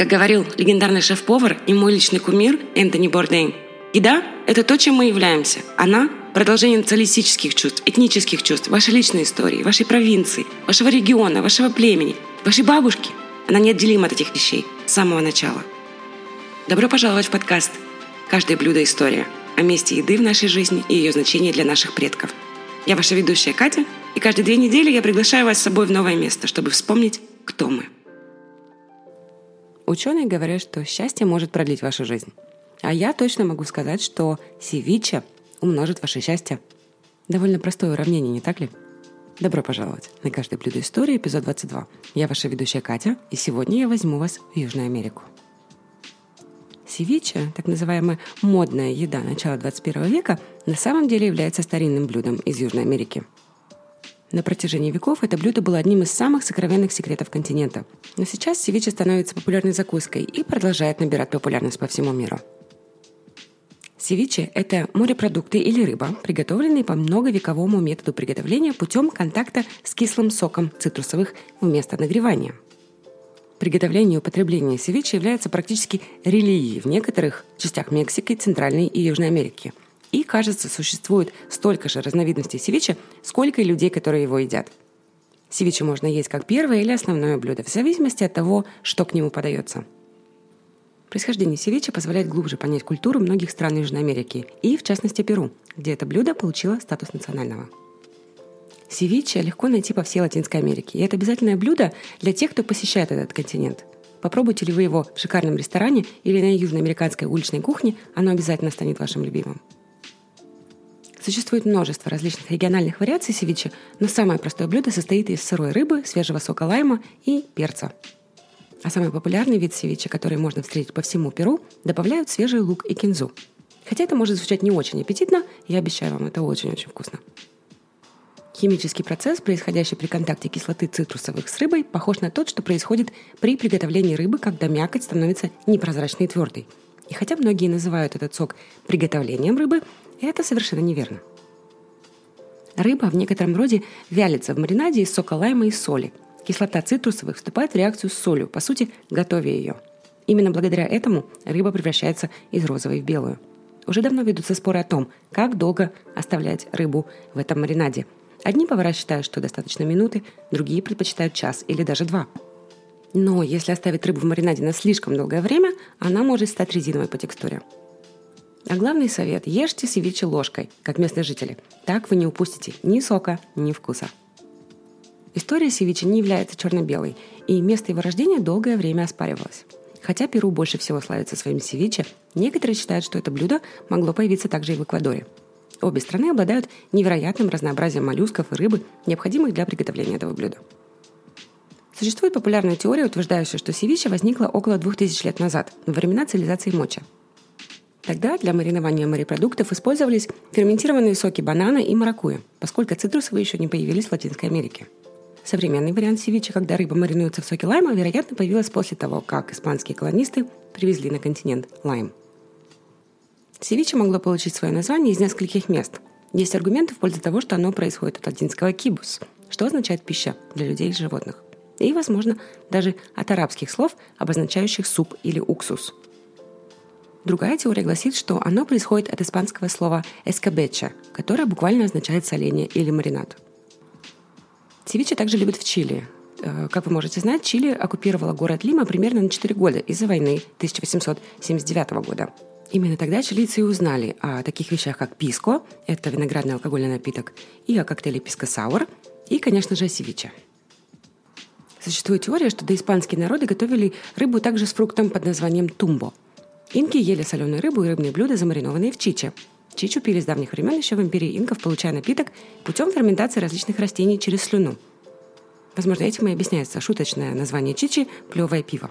Как говорил легендарный шеф-повар и мой личный кумир Энтони Бордейн, еда – это то, чем мы являемся. Она – продолжение националистических чувств, этнических чувств, вашей личной истории, вашей провинции, вашего региона, вашего племени, вашей бабушки. Она неотделима от этих вещей с самого начала. Добро пожаловать в подкаст «Каждое блюдо – история» о месте еды в нашей жизни и ее значении для наших предков. Я ваша ведущая Катя, и каждые две недели я приглашаю вас с собой в новое место, чтобы вспомнить, кто мы. Ученые говорят, что счастье может продлить вашу жизнь. А я точно могу сказать, что севиче умножит ваше счастье. Довольно простое уравнение, не так ли? Добро пожаловать на «Каждое блюдо истории» эпизод 22. Я ваша ведущая Катя, и сегодня я возьму вас в Южную Америку. Севиче, так называемая модная еда начала 21 века, на самом деле является старинным блюдом из Южной Америки – на протяжении веков это блюдо было одним из самых сокровенных секретов континента. Но сейчас севиче становится популярной закуской и продолжает набирать популярность по всему миру. Севиче – это морепродукты или рыба, приготовленные по многовековому методу приготовления путем контакта с кислым соком цитрусовых вместо нагревания. Приготовление и употребление севиче является практически религией в некоторых частях Мексики, Центральной и Южной Америки – и, кажется, существует столько же разновидностей севиче, сколько и людей, которые его едят. Севиче можно есть как первое или основное блюдо, в зависимости от того, что к нему подается. Происхождение севиче позволяет глубже понять культуру многих стран Южной Америки и, в частности, Перу, где это блюдо получило статус национального. Севиче легко найти по всей Латинской Америке, и это обязательное блюдо для тех, кто посещает этот континент. Попробуйте ли вы его в шикарном ресторане или на южноамериканской уличной кухне, оно обязательно станет вашим любимым. Существует множество различных региональных вариаций севиче, но самое простое блюдо состоит из сырой рыбы, свежего сока лайма и перца. А самый популярный вид севиче, который можно встретить по всему Перу, добавляют свежий лук и кинзу. Хотя это может звучать не очень аппетитно, я обещаю вам, это очень-очень вкусно. Химический процесс, происходящий при контакте кислоты цитрусовых с рыбой, похож на тот, что происходит при приготовлении рыбы, когда мякоть становится непрозрачной и твердой. И хотя многие называют этот сок приготовлением рыбы, это совершенно неверно. Рыба в некотором роде вялится в маринаде из сока лайма и соли. Кислота цитрусовых вступает в реакцию с солью, по сути, готовя ее. Именно благодаря этому рыба превращается из розовой в белую. Уже давно ведутся споры о том, как долго оставлять рыбу в этом маринаде. Одни повара считают, что достаточно минуты, другие предпочитают час или даже два. Но если оставить рыбу в маринаде на слишком долгое время, она может стать резиновой по текстуре. А главный совет – ешьте севиче ложкой, как местные жители. Так вы не упустите ни сока, ни вкуса. История севиче не является черно-белой, и место его рождения долгое время оспаривалось. Хотя Перу больше всего славится своим севиче, некоторые считают, что это блюдо могло появиться также и в Эквадоре. Обе страны обладают невероятным разнообразием моллюсков и рыбы, необходимых для приготовления этого блюда. Существует популярная теория, утверждающая, что севиче возникла около 2000 лет назад, во времена цивилизации Моча – Тогда для маринования морепродуктов использовались ферментированные соки банана и маракуйя, поскольку цитрусовые еще не появились в Латинской Америке. Современный вариант севиче, когда рыба маринуется в соке лайма, вероятно, появилась после того, как испанские колонисты привезли на континент лайм. Севиче могло получить свое название из нескольких мест. Есть аргументы в пользу того, что оно происходит от латинского «кибус», что означает «пища» для людей и животных. И, возможно, даже от арабских слов, обозначающих суп или уксус – Другая теория гласит, что оно происходит от испанского слова «эскабеча», которое буквально означает соление или маринад. Севиче также любят в Чили. Э, как вы можете знать, Чили оккупировала город Лима примерно на 4 года из-за войны 1879 года. Именно тогда чилийцы и узнали о таких вещах, как писко, это виноградный алкогольный напиток, и о коктейле писко-саур, и, конечно же, о севиче. Существует теория, что доиспанские народы готовили рыбу также с фруктом под названием тумбо – Инки ели соленую рыбу и рыбные блюда, замаринованные в чиче. Чичу пили с давних времен еще в империи инков, получая напиток путем ферментации различных растений через слюну. Возможно, этим и объясняется шуточное название чичи – плевое пиво.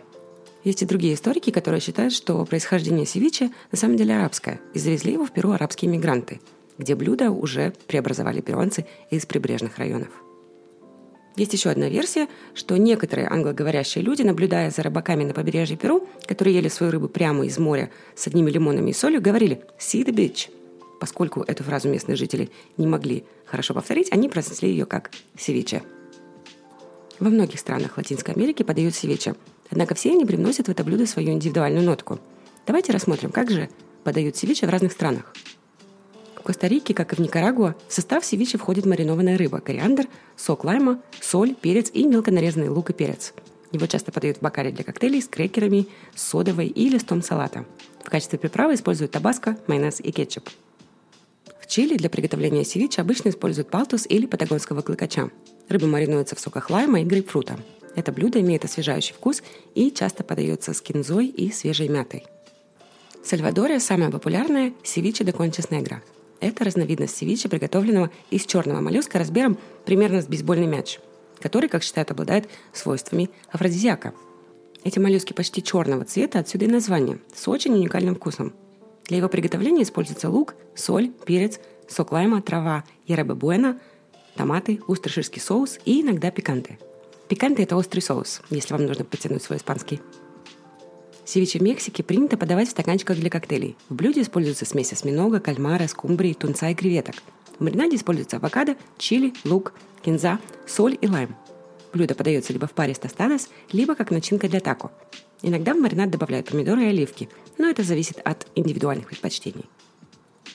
Есть и другие историки, которые считают, что происхождение севиче на самом деле арабское, и завезли его в Перу арабские мигранты, где блюдо уже преобразовали перуанцы из прибрежных районов. Есть еще одна версия, что некоторые англоговорящие люди, наблюдая за рыбаками на побережье Перу, которые ели свою рыбу прямо из моря с одними лимонами и солью, говорили «see the beach». Поскольку эту фразу местные жители не могли хорошо повторить, они произнесли ее как «севиче». Во многих странах Латинской Америки подают севиче, Однако все они привносят в это блюдо свою индивидуальную нотку. Давайте рассмотрим, как же подают севиче в разных странах. Коста-Рике, как и в Никарагуа, в состав севиче входит маринованная рыба, кориандр, сок лайма, соль, перец и мелко нарезанный лук и перец. Его часто подают в бокале для коктейлей с крекерами, содовой и листом салата. В качестве приправы используют табаско, майонез и кетчуп. В Чили для приготовления севиче обычно используют палтус или патагонского клыкача. Рыба маринуется в соках лайма и грейпфрута. Это блюдо имеет освежающий вкус и часто подается с кинзой и свежей мятой. В Сальвадоре самое популярное – севиче де кончес негра. Это разновидность севиче, приготовленного из черного моллюска размером примерно с бейсбольный мяч, который, как считают, обладает свойствами афродизиака. Эти моллюски почти черного цвета, отсюда и название, с очень уникальным вкусом. Для его приготовления используется лук, соль, перец, сок лайма, трава, ярабе буэна, томаты, устрыширский соус и иногда пиканты. Пиканты – это острый соус, если вам нужно потянуть свой испанский. Севиче в Мексике принято подавать в стаканчиках для коктейлей. В блюде используются смеси осьминога, кальмара, скумбрии, тунца и креветок. В маринаде используется авокадо, чили, лук, кинза, соль и лайм. Блюдо подается либо в паре с тостадос, либо как начинка для тако. Иногда в маринад добавляют помидоры и оливки, но это зависит от индивидуальных предпочтений.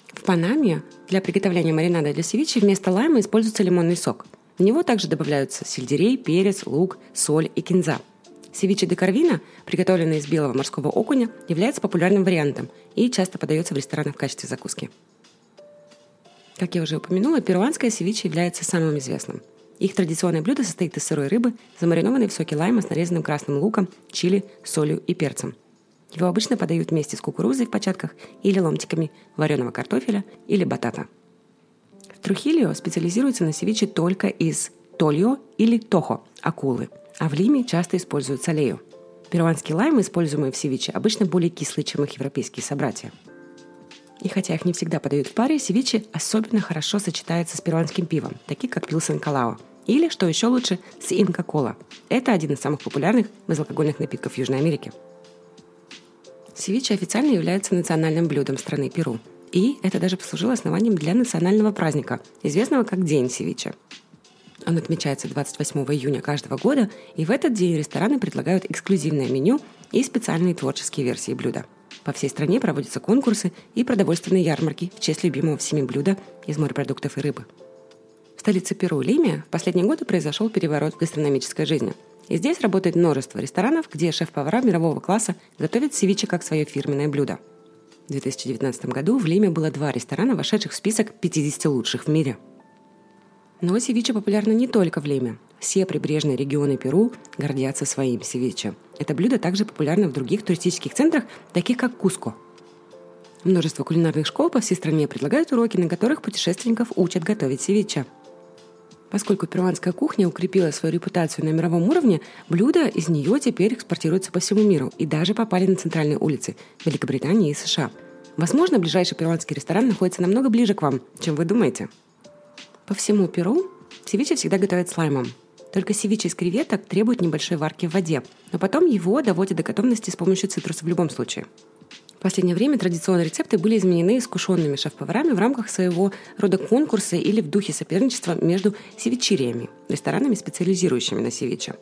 В Панаме для приготовления маринада для севиче вместо лайма используется лимонный сок. В него также добавляются сельдерей, перец, лук, соль и кинза – Севиче де карвина, приготовленный из белого морского окуня, является популярным вариантом и часто подается в ресторанах в качестве закуски. Как я уже упомянула, перуанское севиче является самым известным. Их традиционное блюдо состоит из сырой рыбы, замаринованной в соке лайма с нарезанным красным луком, чили, солью и перцем. Его обычно подают вместе с кукурузой в початках или ломтиками вареного картофеля или батата. В Трухильо специализируется на севиче только из тольо или тохо – акулы – а в Лиме часто используют солею. Перуанский лайм, используемый в севиче, обычно более кислый, чем их европейские собратья. И хотя их не всегда подают в паре, севиче особенно хорошо сочетается с перуанским пивом, таким как Пилсен Калао. Или, что еще лучше, с Инка-Кола. Это один из самых популярных безалкогольных напитков Южной Америке. Севиче официально является национальным блюдом страны Перу. И это даже послужило основанием для национального праздника, известного как День севиче. Он отмечается 28 июня каждого года, и в этот день рестораны предлагают эксклюзивное меню и специальные творческие версии блюда. По всей стране проводятся конкурсы и продовольственные ярмарки в честь любимого всеми блюда из морепродуктов и рыбы. В столице Перу, Лиме, в последние годы произошел переворот в гастрономической жизни. И здесь работает множество ресторанов, где шеф-повара мирового класса готовят севиче как свое фирменное блюдо. В 2019 году в Лиме было два ресторана, вошедших в список 50 лучших в мире – но севиче популярно не только в Лиме. Все прибрежные регионы Перу гордятся своим севиче. Это блюдо также популярно в других туристических центрах, таких как Куско. Множество кулинарных школ по всей стране предлагают уроки, на которых путешественников учат готовить севиче. Поскольку перуанская кухня укрепила свою репутацию на мировом уровне, блюда из нее теперь экспортируются по всему миру и даже попали на центральные улицы Великобритании и США. Возможно, ближайший перуанский ресторан находится намного ближе к вам, чем вы думаете. По всему Перу севиче всегда готовят с лаймом. Только севиче из креветок требует небольшой варки в воде, но потом его доводят до готовности с помощью цитруса в любом случае. В последнее время традиционные рецепты были изменены искушенными шеф-поварами в рамках своего рода конкурса или в духе соперничества между севичериями, ресторанами, специализирующими на севиче.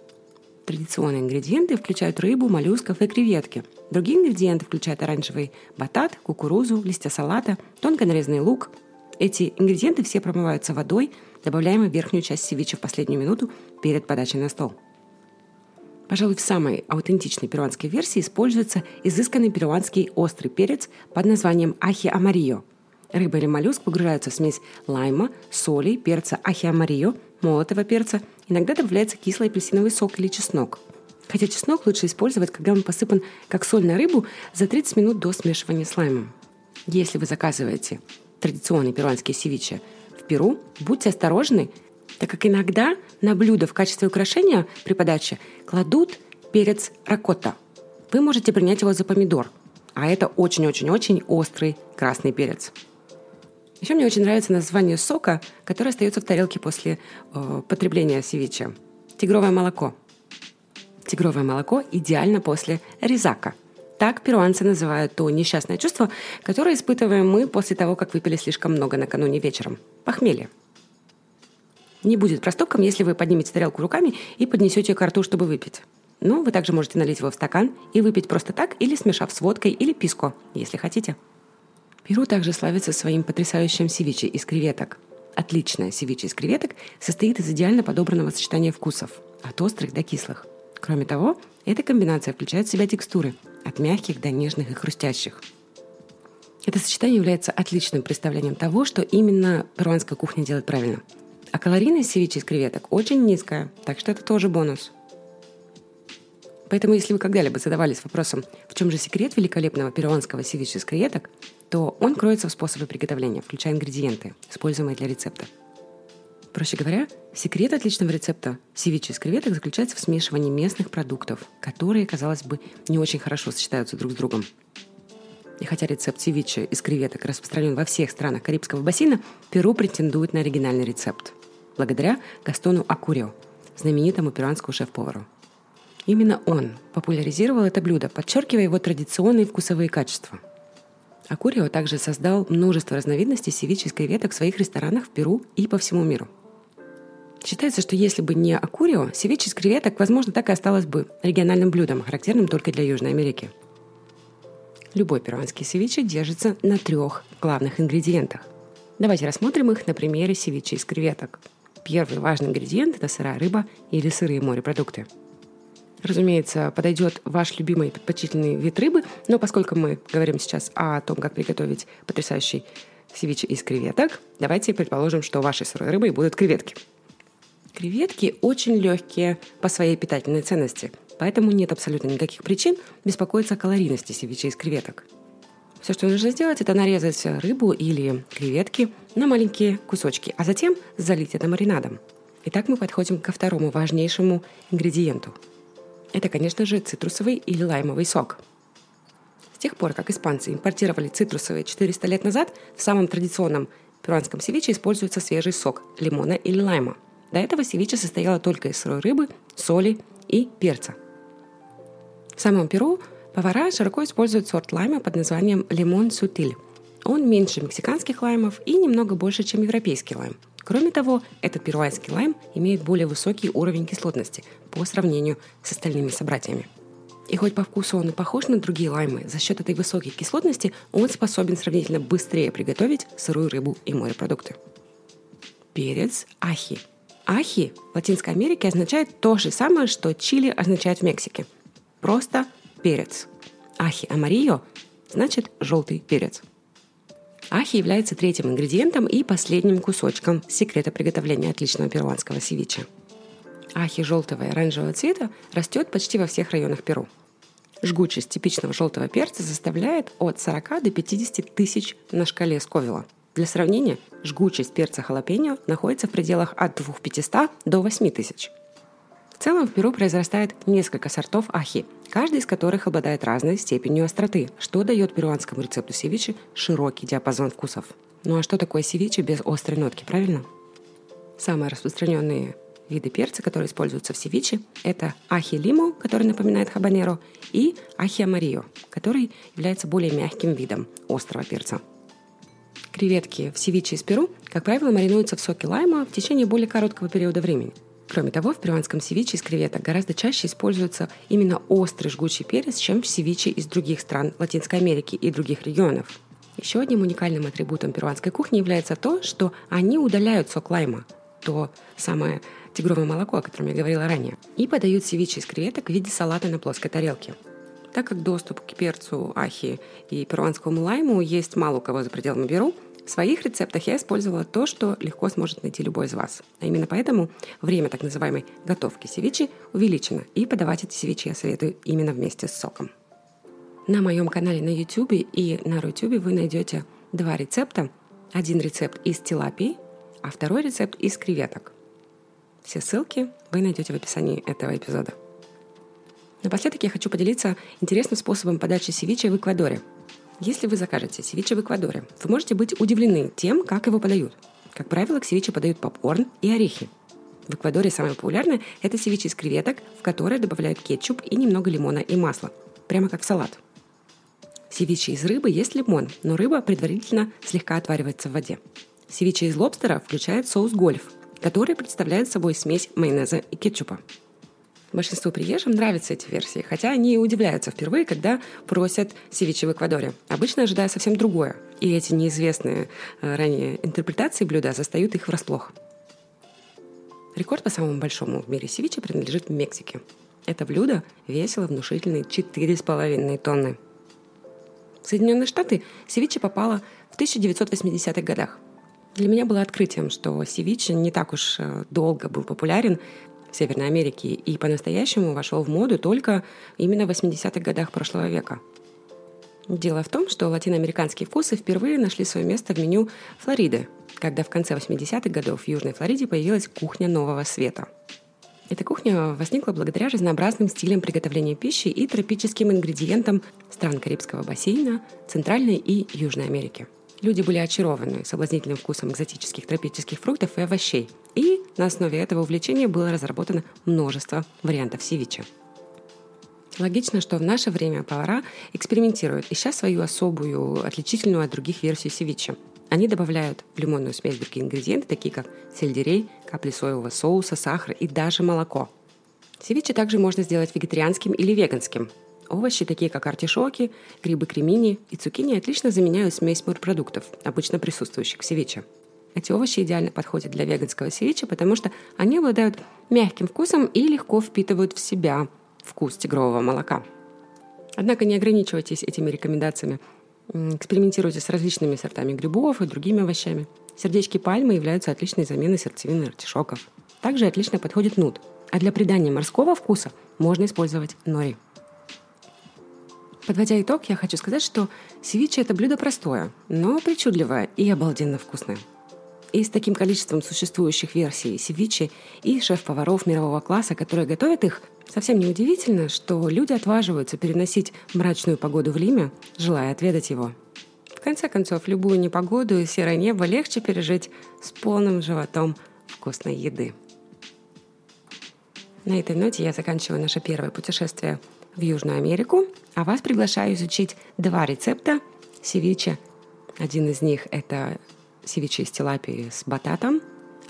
Традиционные ингредиенты включают рыбу, моллюсков и креветки. Другие ингредиенты включают оранжевый батат, кукурузу, листья салата, тонко нарезанный лук, эти ингредиенты все промываются водой, добавляемой в верхнюю часть севиче в последнюю минуту перед подачей на стол. Пожалуй, в самой аутентичной перуанской версии используется изысканный перуанский острый перец под названием ахи амарио. Рыба или моллюск погружаются в смесь лайма, соли, перца ахи амарио, молотого перца. Иногда добавляется кислый апельсиновый сок или чеснок. Хотя чеснок лучше использовать, когда он посыпан как соль на рыбу за 30 минут до смешивания с лаймом. Если вы заказываете традиционный перуанский севиче в Перу, будьте осторожны, так как иногда на блюдо в качестве украшения при подаче кладут перец ракотта. Вы можете принять его за помидор, а это очень-очень-очень острый красный перец. Еще мне очень нравится название сока, который остается в тарелке после э, потребления севиче. Тигровое молоко. Тигровое молоко идеально после ризака – так перуанцы называют то несчастное чувство, которое испытываем мы после того, как выпили слишком много накануне вечером. Похмелье. Не будет проступком, если вы поднимете тарелку руками и поднесете ее к рту, чтобы выпить. Но вы также можете налить его в стакан и выпить просто так или смешав с водкой или писко, если хотите. Перу также славится своим потрясающим севиче из креветок. Отличное севиче из креветок состоит из идеально подобранного сочетания вкусов, от острых до кислых. Кроме того, эта комбинация включает в себя текстуры, от мягких до нежных и хрустящих. Это сочетание является отличным представлением того, что именно перуанская кухня делает правильно. А калорийность севиче из креветок очень низкая, так что это тоже бонус. Поэтому, если вы когда-либо задавались вопросом, в чем же секрет великолепного перуанского севиче из креветок, то он кроется в способе приготовления, включая ингредиенты, используемые для рецепта. Проще говоря, секрет отличного рецепта севиче из креветок заключается в смешивании местных продуктов, которые, казалось бы, не очень хорошо сочетаются друг с другом. И хотя рецепт севиче из креветок распространен во всех странах Карибского бассейна, Перу претендует на оригинальный рецепт. Благодаря Гастону Акурио, знаменитому перуанскому шеф-повару. Именно он популяризировал это блюдо, подчеркивая его традиционные вкусовые качества. Акурио также создал множество разновидностей севиче из креветок в своих ресторанах в Перу и по всему миру. Считается, что если бы не акурио, севиче из креветок, возможно, так и осталось бы региональным блюдом, характерным только для Южной Америки. Любой перуанский севиче держится на трех главных ингредиентах. Давайте рассмотрим их на примере севиче из креветок. Первый важный ингредиент – это сырая рыба или сырые морепродукты – Разумеется, подойдет ваш любимый предпочтительный вид рыбы, но поскольку мы говорим сейчас о том, как приготовить потрясающий севиче из креветок, давайте предположим, что вашей сырой рыбой будут креветки. Креветки очень легкие по своей питательной ценности, поэтому нет абсолютно никаких причин беспокоиться о калорийности севиче из креветок. Все, что нужно сделать, это нарезать рыбу или креветки на маленькие кусочки, а затем залить это маринадом. Итак, мы подходим ко второму важнейшему ингредиенту – это, конечно же, цитрусовый или лаймовый сок. С тех пор, как испанцы импортировали цитрусовые 400 лет назад, в самом традиционном перуанском севиче используется свежий сок лимона или лайма. До этого севиче состояло только из сырой рыбы, соли и перца. В самом Перу повара широко используют сорт лайма под названием лимон сутиль. Он меньше мексиканских лаймов и немного больше, чем европейский лайм – Кроме того, этот перуанский лайм имеет более высокий уровень кислотности по сравнению с остальными собратьями. И хоть по вкусу он и похож на другие лаймы, за счет этой высокой кислотности он способен сравнительно быстрее приготовить сырую рыбу и морепродукты. Перец ахи. Ахи в Латинской Америке означает то же самое, что чили означает в Мексике. Просто перец. Ахи амарио значит желтый перец. Ахи является третьим ингредиентом и последним кусочком секрета приготовления отличного перуанского севиче. Ахи желтого и оранжевого цвета растет почти во всех районах Перу. Жгучесть типичного желтого перца составляет от 40 до 50 тысяч на шкале Сковила. Для сравнения, жгучесть перца халапеньо находится в пределах от 2500 до 8000. В целом в Перу произрастает несколько сортов ахи, каждый из которых обладает разной степенью остроты, что дает перуанскому рецепту севиче широкий диапазон вкусов. Ну а что такое севиче без острой нотки, правильно? Самые распространенные виды перца, которые используются в севиче, это ахи лимо, который напоминает хабанеро, и ахи амарио, который является более мягким видом острого перца. Креветки в севиче из Перу, как правило, маринуются в соке лайма в течение более короткого периода времени – Кроме того, в перуанском севиче из креветок гораздо чаще используется именно острый жгучий перец, чем в севиче из других стран Латинской Америки и других регионов. Еще одним уникальным атрибутом перуанской кухни является то, что они удаляют сок лайма, то самое тигровое молоко, о котором я говорила ранее, и подают севиче из креветок в виде салата на плоской тарелке. Так как доступ к перцу, ахи и перуанскому лайму есть мало у кого за пределами Перу, в своих рецептах я использовала то, что легко сможет найти любой из вас. А именно поэтому время так называемой готовки севичи увеличено, и подавать эти севичи я советую именно вместе с соком. На моем канале на YouTube и на Рутюбе вы найдете два рецепта. Один рецепт из тилапии, а второй рецепт из креветок. Все ссылки вы найдете в описании этого эпизода. Напоследок я хочу поделиться интересным способом подачи севичи в Эквадоре – если вы закажете севиче в Эквадоре, вы можете быть удивлены тем, как его подают. Как правило, к севиче подают попкорн и орехи. В Эквадоре самое популярное – это севиче из креветок, в которое добавляют кетчуп и немного лимона и масла, прямо как в салат. Севиче из рыбы есть лимон, но рыба предварительно слегка отваривается в воде. Севиче из лобстера включает соус гольф, который представляет собой смесь майонеза и кетчупа. Большинству приезжим нравятся эти версии, хотя они удивляются впервые, когда просят севиче в Эквадоре, обычно ожидая совсем другое. И эти неизвестные э, ранее интерпретации блюда застают их врасплох. Рекорд по самому большому в мире севиче принадлежит Мексике. Это блюдо весило внушительные 4,5 тонны. В Соединенные Штаты севиче попало в 1980-х годах. Для меня было открытием, что севиче не так уж э, долго был популярен Северной Америке и по-настоящему вошел в моду только именно в 80-х годах прошлого века. Дело в том, что латиноамериканские вкусы впервые нашли свое место в меню Флориды, когда в конце 80-х годов в Южной Флориде появилась кухня нового света. Эта кухня возникла благодаря разнообразным стилям приготовления пищи и тропическим ингредиентам стран Карибского бассейна, Центральной и Южной Америки – Люди были очарованы соблазнительным вкусом экзотических тропических фруктов и овощей. И на основе этого увлечения было разработано множество вариантов севиче. Логично, что в наше время повара экспериментируют, ища свою особую, отличительную от других версию севиче. Они добавляют в лимонную смесь другие ингредиенты, такие как сельдерей, капли соевого соуса, сахар и даже молоко. Севиче также можно сделать вегетарианским или веганским. Овощи, такие как артишоки, грибы кремини и цукини, отлично заменяют смесь морепродуктов, обычно присутствующих в севиче. Эти овощи идеально подходят для веганского севиче, потому что они обладают мягким вкусом и легко впитывают в себя вкус тигрового молока. Однако не ограничивайтесь этими рекомендациями. Экспериментируйте с различными сортами грибов и другими овощами. Сердечки пальмы являются отличной заменой сердцевины артишоков. Также отлично подходит нут. А для придания морского вкуса можно использовать нори. Подводя итог, я хочу сказать, что севиче – это блюдо простое, но причудливое и обалденно вкусное. И с таким количеством существующих версий севиче и шеф-поваров мирового класса, которые готовят их, совсем не удивительно, что люди отваживаются переносить мрачную погоду в Лиме, желая отведать его. В конце концов, любую непогоду и серое небо легче пережить с полным животом вкусной еды. На этой ноте я заканчиваю наше первое путешествие в Южную Америку, а вас приглашаю изучить два рецепта севиче. Один из них – это севиче из тилапии с бататом,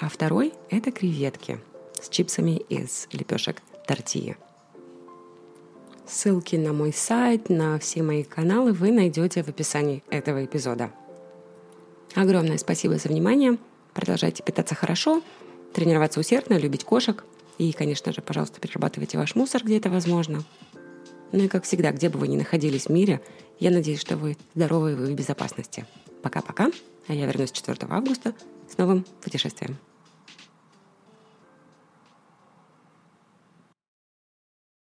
а второй – это креветки с чипсами из лепешек тортилья. Ссылки на мой сайт, на все мои каналы вы найдете в описании этого эпизода. Огромное спасибо за внимание. Продолжайте питаться хорошо, тренироваться усердно, любить кошек. И, конечно же, пожалуйста, перерабатывайте ваш мусор, где это возможно. Ну и как всегда, где бы вы ни находились в мире, я надеюсь, что вы здоровы и вы в безопасности. Пока-пока, а я вернусь 4 августа с новым путешествием.